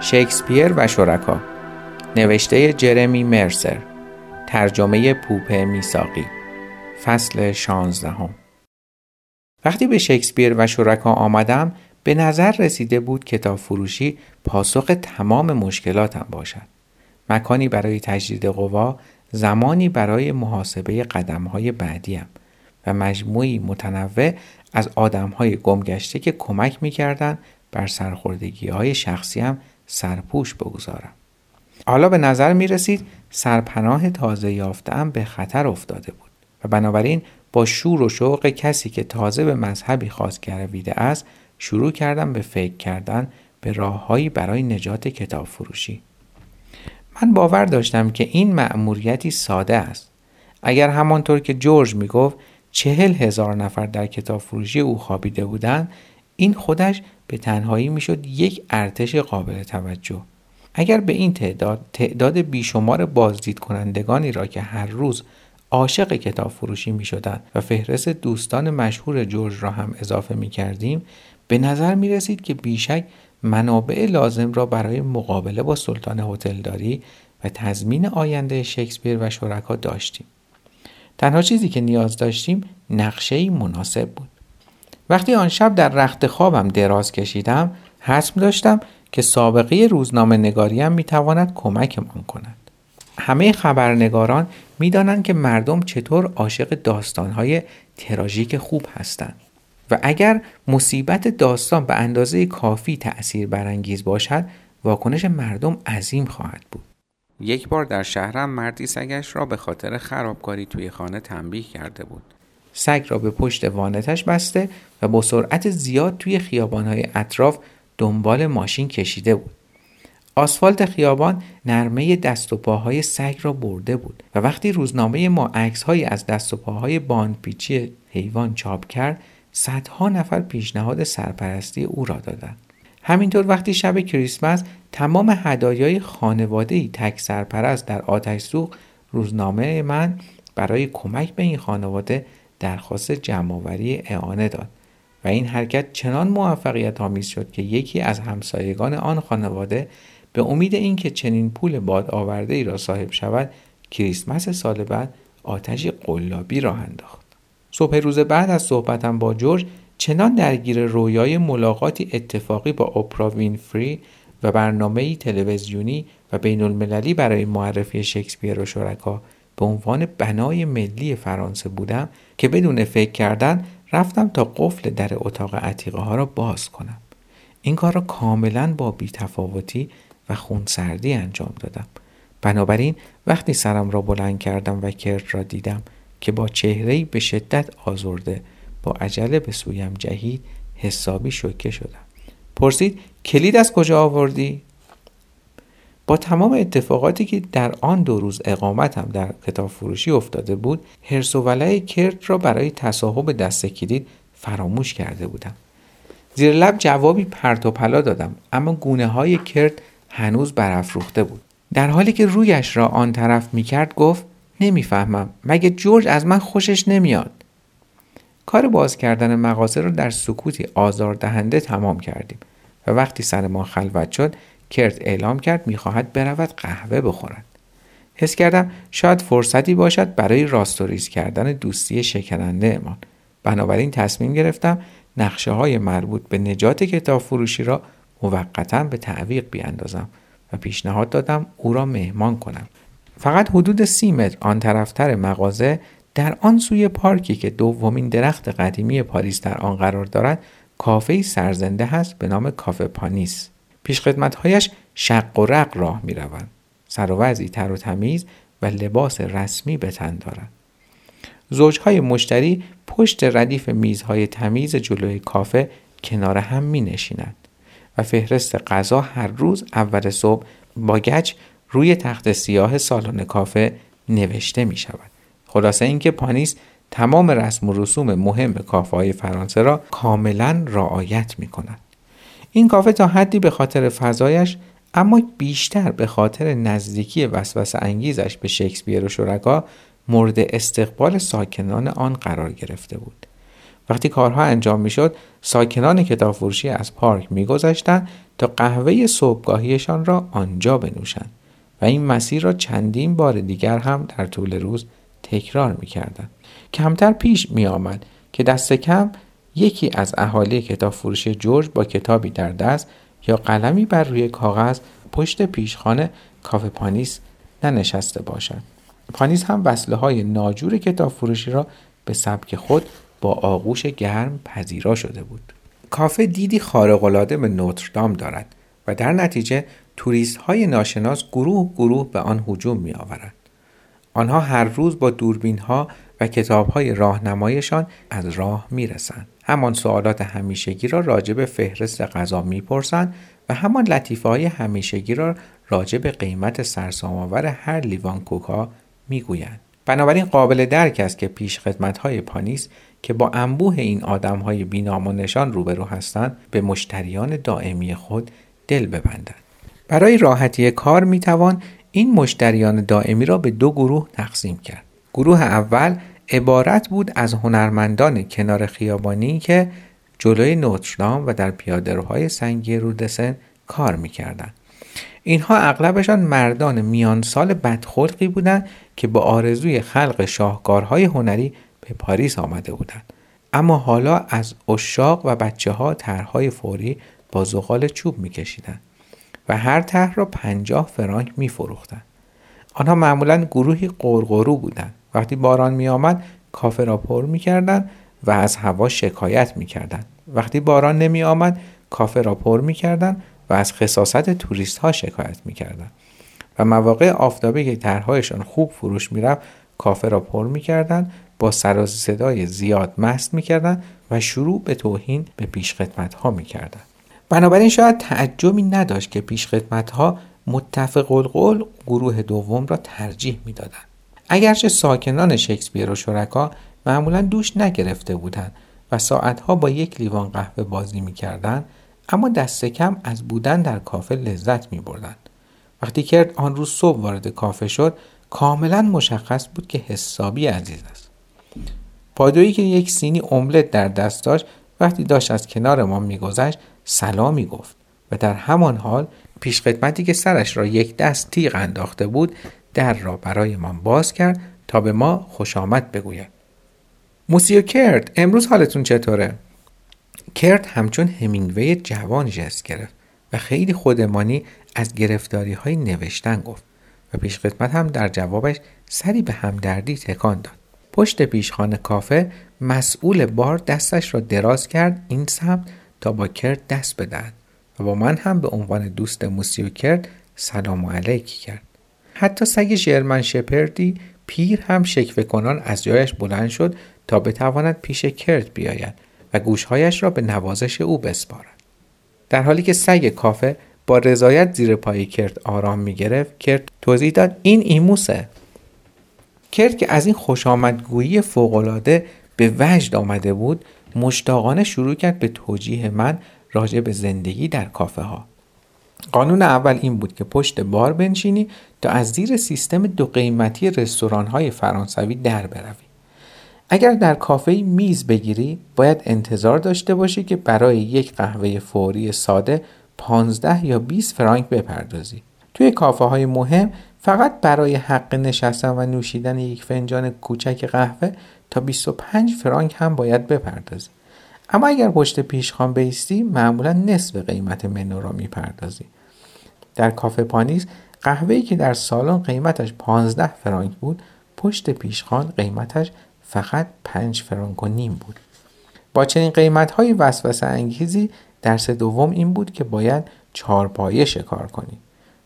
شکسپیر و شرکا. نوشته جرمی مرسر. ترجمه پوپه میساقی فصل شانزدهم. وقتی به شکسپیر و شرکا آمدم به نظر رسیده بود کتاب فروشی پاسخ تمام مشکلاتم باشد. مکانی برای تجدید قوا زمانی برای محاسبه قدمهای بعدیم و مجموعی متنوع از آدمهای گمگشته که کمک می‌کردند بر سرخوردگی های شخصیم سرپوش بگذارم. حالا به نظر می رسید سرپناه تازه یافتم به خطر افتاده بود و بنابراین با شور و شوق کسی که تازه به مذهبی خاص گرویده است شروع کردم به فکر کردن به راههایی برای نجات کتاب فروشی. من باور داشتم که این مأموریتی ساده است. اگر همانطور که جورج می گفت چهل هزار نفر در کتاب فروشی او خوابیده بودند این خودش به تنهایی می‌شد یک ارتش قابل توجه اگر به این تعداد تعداد بیشمار بازدید کنندگانی را که هر روز عاشق کتاب فروشی می شدن و فهرست دوستان مشهور جورج را هم اضافه می کردیم به نظر می رسید که بیشک منابع لازم را برای مقابله با سلطان هتلداری و تضمین آینده شکسپیر و شرکا داشتیم. تنها چیزی که نیاز داشتیم نقشه مناسب بود. وقتی آن شب در رخت خوابم دراز کشیدم حسم داشتم که سابقه روزنامه نگاریم می‌تواند کمکمان کند. همه خبرنگاران می‌دانند که مردم چطور عاشق داستانهای تراژیک خوب هستند و اگر مصیبت داستان به اندازه کافی تأثیر برانگیز باشد واکنش مردم عظیم خواهد بود. یک بار در شهرم مردی سگش را به خاطر خرابکاری توی خانه تنبیه کرده بود. سگ را به پشت وانتش بسته و با سرعت زیاد توی خیابانهای اطراف دنبال ماشین کشیده بود. آسفالت خیابان نرمه دست و پاهای سگ را برده بود و وقتی روزنامه ما عکسهایی از دست و پاهای باندپیچی حیوان چاپ کرد صدها نفر پیشنهاد سرپرستی او را دادند همینطور وقتی شب کریسمس تمام هدایای خانواده تک سرپرست در آتش سوخت روزنامه من برای کمک به این خانواده درخواست جمعآوری اعانه داد و این حرکت چنان موفقیت آمیز شد که یکی از همسایگان آن خانواده به امید اینکه چنین پول باد آورده ای را صاحب شود کریسمس سال بعد آتش قلابی راه انداخت. صبح روز بعد از صحبتم با جورج چنان درگیر رویای ملاقاتی اتفاقی با اپرا وینفری و برنامه تلویزیونی و بین المللی برای معرفی شکسپیر و شرکا به عنوان بنای ملی فرانسه بودم که بدون فکر کردن رفتم تا قفل در اتاق عتیقه ها را باز کنم. این کار را کاملا با بیتفاوتی و خونسردی انجام دادم. بنابراین وقتی سرم را بلند کردم و کرد را دیدم که با چهرهی به شدت آزرده با عجله به سویم جهید حسابی شوکه شدم. پرسید کلید از کجا آوردی؟ با تمام اتفاقاتی که در آن دو روز اقامتم در کتاب فروشی افتاده بود هرس و ولع کرد را برای تصاحب دست کلید فراموش کرده بودم. زیر لب جوابی پرت و پلا دادم اما گونه های کرد هنوز برافروخته بود. در حالی که رویش را آن طرف می کرد گفت نمی‌فهمم مگه جورج از من خوشش نمیاد؟ کار باز کردن مغازه را در سکوتی آزاردهنده تمام کردیم و وقتی سر ما خلوت شد کرت اعلام کرد می‌خواهد برود قهوه بخورد. حس کردم شاید فرصتی باشد برای راستوریز کردن دوستی شکننده امان. بنابراین تصمیم گرفتم نقشه های مربوط به نجات کتاب فروشی را موقتا به تعویق بیاندازم و پیشنهاد دادم او را مهمان کنم. فقط حدود سی متر آن طرفتر مغازه در آن سوی پارکی که دومین درخت قدیمی پاریس در آن قرار دارد کافه سرزنده هست به نام کافه پانیس. پیشخدمتهایش شق و رق راه می روند. سر و تر و تمیز و لباس رسمی به تن دارند. زوجهای مشتری پشت ردیف میزهای تمیز جلوی کافه کنار هم می نشینند و فهرست غذا هر روز اول صبح با گچ روی تخت سیاه سالن کافه نوشته می شود. خلاصه اینکه پانیس تمام رسم و رسوم مهم کافه های فرانسه را کاملا رعایت می کند. این کافه تا حدی به خاطر فضایش اما بیشتر به خاطر نزدیکی وسوسه انگیزش به شکسپیر و شرکا مورد استقبال ساکنان آن قرار گرفته بود. وقتی کارها انجام می‌شد ساکنان کتاب فروشی از پارک میگذشتند تا قهوه صبحگاهیشان را آنجا بنوشند و این مسیر را چندین بار دیگر هم در طول روز تکرار می کردن. کمتر پیش می آمد که دست کم یکی از اهالی کتاب فروش جورج با کتابی در دست یا قلمی بر روی کاغذ پشت پیشخانه کافه پانیس ننشسته باشد. پانیس هم وصله های ناجور کتاب فروشی را به سبک خود با آغوش گرم پذیرا شده بود. کافه دیدی خارق‌العاده به نوتردام دارد و در نتیجه توریست های ناشناس گروه گروه به آن هجوم می آورند. آنها هر روز با دوربین ها و کتاب های راهنمایشان از راه می رسند. همان سوالات همیشگی را راجع به فهرست غذا می پرسند و همان لطیفه های همیشگی را راجع به قیمت سرسام‌آور هر لیوان کوکا می گویند. بنابراین قابل درک است که پیش خدمت های پانیس که با انبوه این آدم های بینام و نشان روبرو هستند به مشتریان دائمی خود دل ببندند. برای راحتی کار می توان این مشتریان دائمی را به دو گروه تقسیم کرد. گروه اول عبارت بود از هنرمندان کنار خیابانی که جلوی نوتردام و در پیادهروهای سنگی رودسن کار می‌کردند. اینها اغلبشان مردان میان سال بدخلقی بودند که با آرزوی خلق شاهکارهای هنری به پاریس آمده بودند. اما حالا از اشاق و بچه ها طرحهای فوری با زغال چوب میکشیدند. و هر طرح را پنجاه فرانک می فروختن. آنها معمولا گروهی قرقرو بودند. وقتی باران می آمد کافه را پر می کردن و از هوا شکایت می کردن. وقتی باران نمی آمد کافه را پر می کردن و از خصاصت توریست ها شکایت می کردن. و مواقع آفتابی که طرحهایشان خوب فروش می‌رفت کافه را پر می‌کردند با سر صدای زیاد مست می‌کردند و شروع به توهین به پیشخدمت ها می‌کردند بنابراین شاید تعجبی نداشت که پیشخدمت ها متفق القول گروه دوم را ترجیح می‌دادند اگرچه ساکنان شکسپیر و شرکا معمولا دوش نگرفته بودند و ساعتها با یک لیوان قهوه بازی می‌کردند اما دست کم از بودن در کافه لذت می بردن. وقتی کرد آن روز صبح وارد کافه شد کاملا مشخص بود که حسابی عزیز است پادویی که یک سینی املت در دست داشت وقتی داشت از کنار ما میگذشت سلامی گفت و در همان حال پیشخدمتی که سرش را یک دست تیغ انداخته بود در را برای ما باز کرد تا به ما خوش آمد بگوید موسیو کرد امروز حالتون چطوره؟ کرد همچون همینگوی جوان جست گرفت و خیلی خودمانی از گرفتاری های نوشتن گفت و پیشخدمت هم در جوابش سری به همدردی تکان داد. پشت پیشخانه کافه مسئول بار دستش را دراز کرد این سمت تا با کرد دست بدهد و با من هم به عنوان دوست موسیو کرد سلام علیکی کرد حتی سگ ژرمن شپردی پیر هم شکوه کنان از جایش بلند شد تا بتواند پیش کرد بیاید و گوشهایش را به نوازش او بسپارد در حالی که سگ کافه با رضایت زیر پای کرد آرام می گرفت کرد توضیح داد این ایموسه کرد که از این خوش آمدگویی فوقالعاده به وجد آمده بود مشتاقانه شروع کرد به توجیه من راجع به زندگی در کافه ها. قانون اول این بود که پشت بار بنشینی تا از زیر سیستم دو قیمتی رستوران فرانسوی در بروی. اگر در کافه میز بگیری باید انتظار داشته باشی که برای یک قهوه فوری ساده 15 یا 20 فرانک بپردازی. توی کافه های مهم فقط برای حق نشستن و نوشیدن یک فنجان کوچک قهوه تا 25 فرانک هم باید بپردازی اما اگر پشت پیشخان بیستی معمولا نصف قیمت منو را می‌پردازی. در کافه پانیز قهوه‌ای که در سالن قیمتش 15 فرانک بود پشت پیشخان قیمتش فقط 5 فرانک و نیم بود. با چنین قیمت های وسوسه انگیزی درس دوم این بود که باید چهارپایه شکار کنی.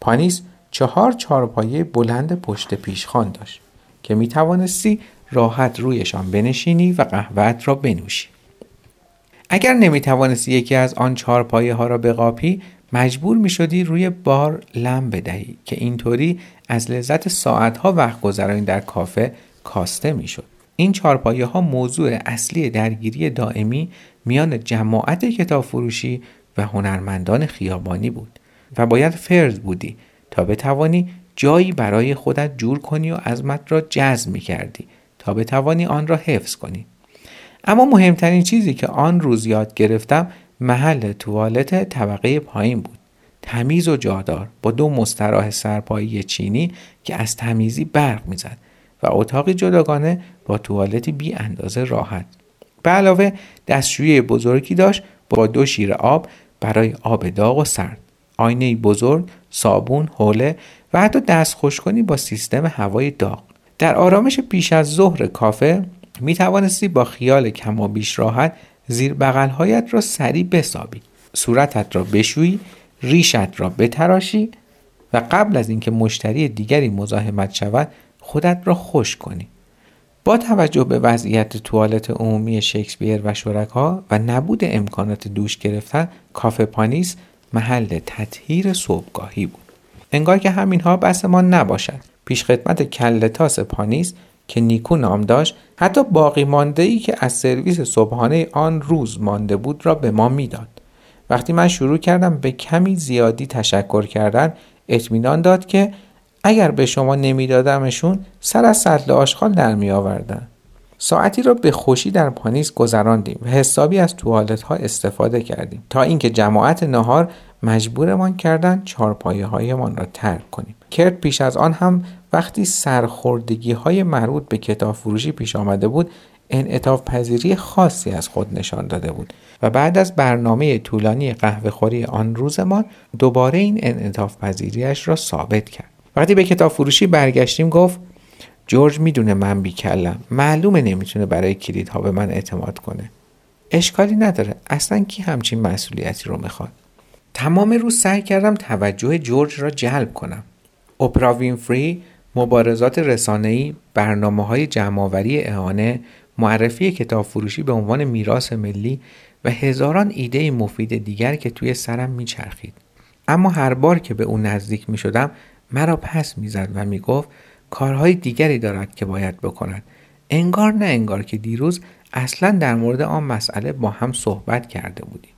پانیس چهار چهارپایه بلند پشت پیشخان داشت که می توانستی راحت رویشان بنشینی و قهوت را بنوشی. اگر نمی توانستی یکی از آن چهار ها را بقاپی مجبور می شدی روی بار لم بدهی که اینطوری از لذت ساعت ها وقت گذرانی در کافه کاسته می شد. این چهارپایه ها موضوع اصلی درگیری دائمی میان جماعت کتاب فروشی و هنرمندان خیابانی بود و باید فرد بودی تا بتوانی جایی برای خودت جور کنی و عظمت را جذب می کردی تا بتوانی آن را حفظ کنی اما مهمترین چیزی که آن روز یاد گرفتم محل توالت طبقه پایین بود. تمیز و جادار با دو مستراح سرپایی چینی که از تمیزی برق می‌زد و اتاقی جداگانه با توالتی بی اندازه راحت. به علاوه دستشویی بزرگی داشت با دو شیر آب برای آب داغ و سرد. آینه بزرگ صابون حوله و حتی دست کنی با سیستم هوای داغ. در آرامش پیش از ظهر کافه می توانستی با خیال کم و بیش راحت زیر بغلهایت را سریع بسابی. صورتت را بشویی ریشت را بتراشی و قبل از اینکه مشتری دیگری مزاحمت شود خودت را خوش کنی. با توجه به وضعیت توالت عمومی شکسپیر و شرکا و نبود امکانات دوش گرفتن کافه پانیس محل تطهیر صبحگاهی بود. انگار که همینها ما نباشد. پیشخدمت کلتاس پانیس که نیکو نام داشت حتی باقی مانده ای که از سرویس صبحانه آن روز مانده بود را به ما می‌داد وقتی من شروع کردم به کمی زیادی تشکر کردن اطمینان داد که اگر به شما نمیدادمشون سر از سطل آشغال در می آوردن. ساعتی را به خوشی در پانیس گذراندیم و حسابی از توالت ها استفاده کردیم تا اینکه جماعت نهار مجبورمان کردند چارپایه هایمان را ترک کنیم. کرد پیش از آن هم وقتی سرخوردگی های مربوط به کتاب فروشی پیش آمده بود انعطاف پذیری خاصی از خود نشان داده بود و بعد از برنامه طولانی قهوه خوری آن روزمان دوباره این انعطاف پذیریش را ثابت کرد. وقتی به کتاب فروشی برگشتیم گفت جورج می‌دونه من بیکلم. معلومه نمی‌تونه برای کلیدها به من اعتماد کنه. اشکالی نداره. اصلا کی همچین مسئولیتی رو می‌خواد؟ تمام روز سعی کردم توجه جورج را جلب کنم. اپرا وینفری مبارزات رسانه‌ای برنامه های جمعآوری اعانه معرفی کتاب فروشی به عنوان میراث ملی و هزاران ایده مفید دیگر که توی سرم میچرخید. اما هر بار که به او نزدیک می شدم مرا پس می‌زد و می‌گفت کارهای دیگری دارد که باید بکند. انگار نه انگار که دیروز اصلا در مورد آن مسئله با هم صحبت کرده بودیم.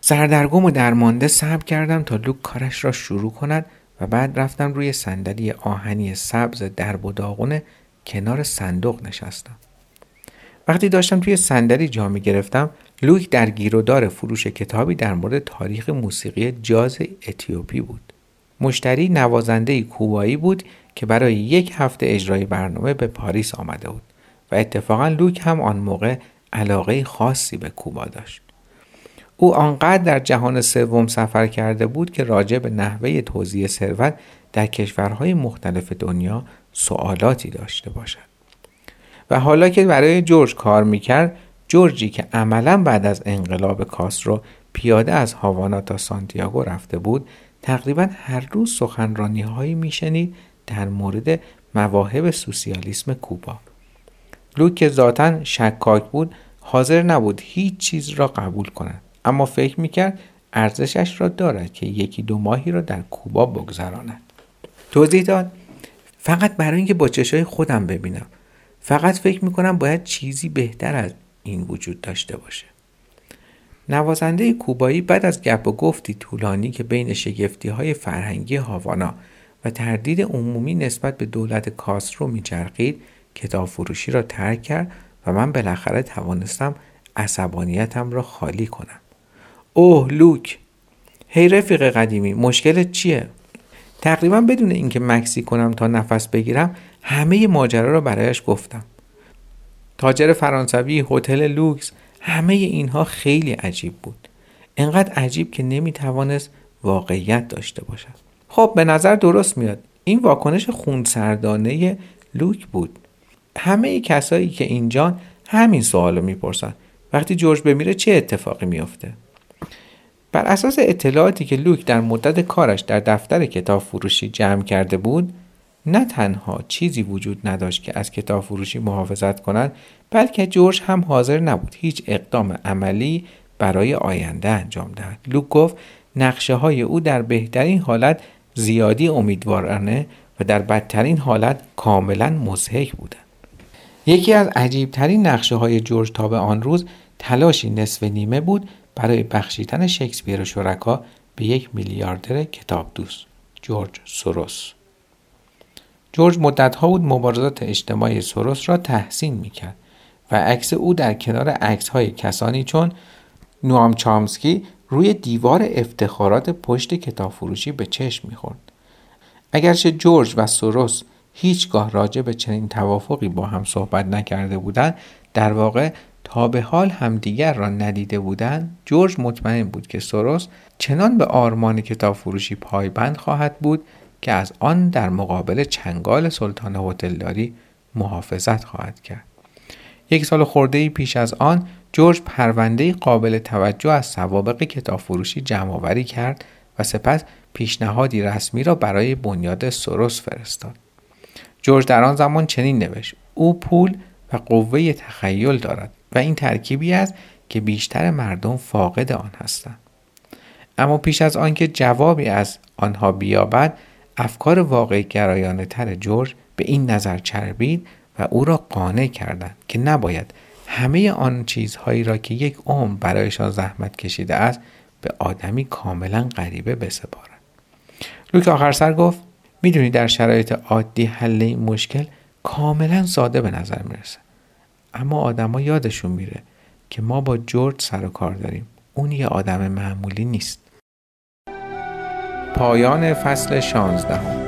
سردرگم و درمانده صبر کردم تا لوک کارش را شروع کند و بعد رفتم روی صندلی آهنی سبز درب و داغونه کنار صندوق نشستم. وقتی داشتم توی صندلی جا می گرفتم لوک در گیرودار فروش کتابی در مورد تاریخ موسیقی جاز اتیوپی بود. مشتری نوازنده کوبایی بود که برای یک هفته اجرای برنامه به پاریس آمده بود و اتفاقا لوک هم آن موقع علاقه خاصی به کوبا داشت. او آنقدر در جهان سوم سفر کرده بود که راجع به نحوه توزیع ثروت در کشورهای مختلف دنیا سوالاتی داشته باشد. و حالا که برای جورج کار می‌کرد جورجی که عملا بعد از انقلاب کاسترو پیاده از هاوانا تا سانتیاگو رفته بود تقریبا هر روز سخنرانی هایی میشنید در مورد مواهب سوسیالیسم کوبا. لوک که ذاتا شکاک بود حاضر نبود هیچ چیز را قبول کند اما فکر می‌کرد ارزشش را دارد که یکی دو ماهی را در کوبا بگذراند. توضیح داد فقط برای اینکه با چشای خودم ببینم فقط فکر می‌کنم باید چیزی بهتر از این وجود داشته باشه. نوازنده کوبایی بعد از گپ و گفتی طولانی که بین شگفتی های فرهنگی هاوانا و تردید عمومی نسبت به دولت کاسترو میچرخید کتاب فروشی را ترک کرد و من بالاخره توانستم عصبانیتم را خالی کنم. اوه لوک! هی رفیق قدیمی مشکلت چیه؟ تقریبا بدون اینکه مکسی کنم تا نفس بگیرم همه ماجرا را برایش گفتم. تاجر فرانسوی هتل لوکس همه اینها خیلی عجیب بود. انقدر عجیب که نمی‌توانست واقعیت داشته باشد. خب به نظر درست میاد. این واکنش خونسردانه لوک بود. همه کسایی که اینجان همین سوال رو می‌پرسن. وقتی جورج بمیره چه اتفاقی میافته؟ بر اساس اطلاعاتی که لوک در مدت کارش در دفتر کتاب فروشی جمع کرده بود نه تنها چیزی وجود نداشت که از کتاب فروشی محافظت کند بلکه جورج هم حاضر نبود. هیچ اقدام عملی برای آینده انجام دهد. لوک گفت نقشه های او در بهترین حالت زیادی امیدوارانه و در بدترین حالت کاملا مزهک بودند. یکی از عجیبترین نقشه های جورج تا به آن روز تلاشی نصف نیمه بود برای بخشیدن شکسپیر و شرکا به یک میلیاردر کتاب دوست جورج سوروس. جورج مدتها بود مبارزات اجتماعی سوروس را تحسین می‌کرد و عکس او در کنار عکس های کسانی چون نوام چامسکی روی دیوار افتخارات پشت کتاب فروشی به چشم می‌خورد. اگرچه جورج و سوروس هیچگاه راجع به چنین توافقی با هم صحبت نکرده بودند در واقع تا به حال همدیگر را ندیده بودند جورج مطمئن بود که سوروس چنان به آرمان کتاب فروشی پایبند خواهد بود که از آن در مقابل چنگال سلطان هتلداری محافظت خواهد کرد یک سال خورده پیش از آن جورج پرونده قابل توجه از سوابق کتاب فروشی جمع کرد و سپس پیشنهادی رسمی را برای بنیاد سروس فرستاد. جورج در آن زمان چنین نوشت او پول و قوه تخیل دارد و این ترکیبی است که بیشتر مردم فاقد آن هستند اما پیش از آنکه جوابی از آنها بیابد افکار واقع گرایانه تر جورج به این نظر چربید و او را قانع کردند که نباید همه آن چیزهایی را که یک عمر برایشان زحمت کشیده است به آدمی کاملا غریبه بسپارد لوک آخر سر گفت می‌دونی در شرایط عادی حل این مشکل کاملا ساده به نظر می‌رسه. اما آدما یادشون میره که ما با جورج سر و کار داریم. اون یه آدم معمولی نیست. پایان فصل شانزدهم.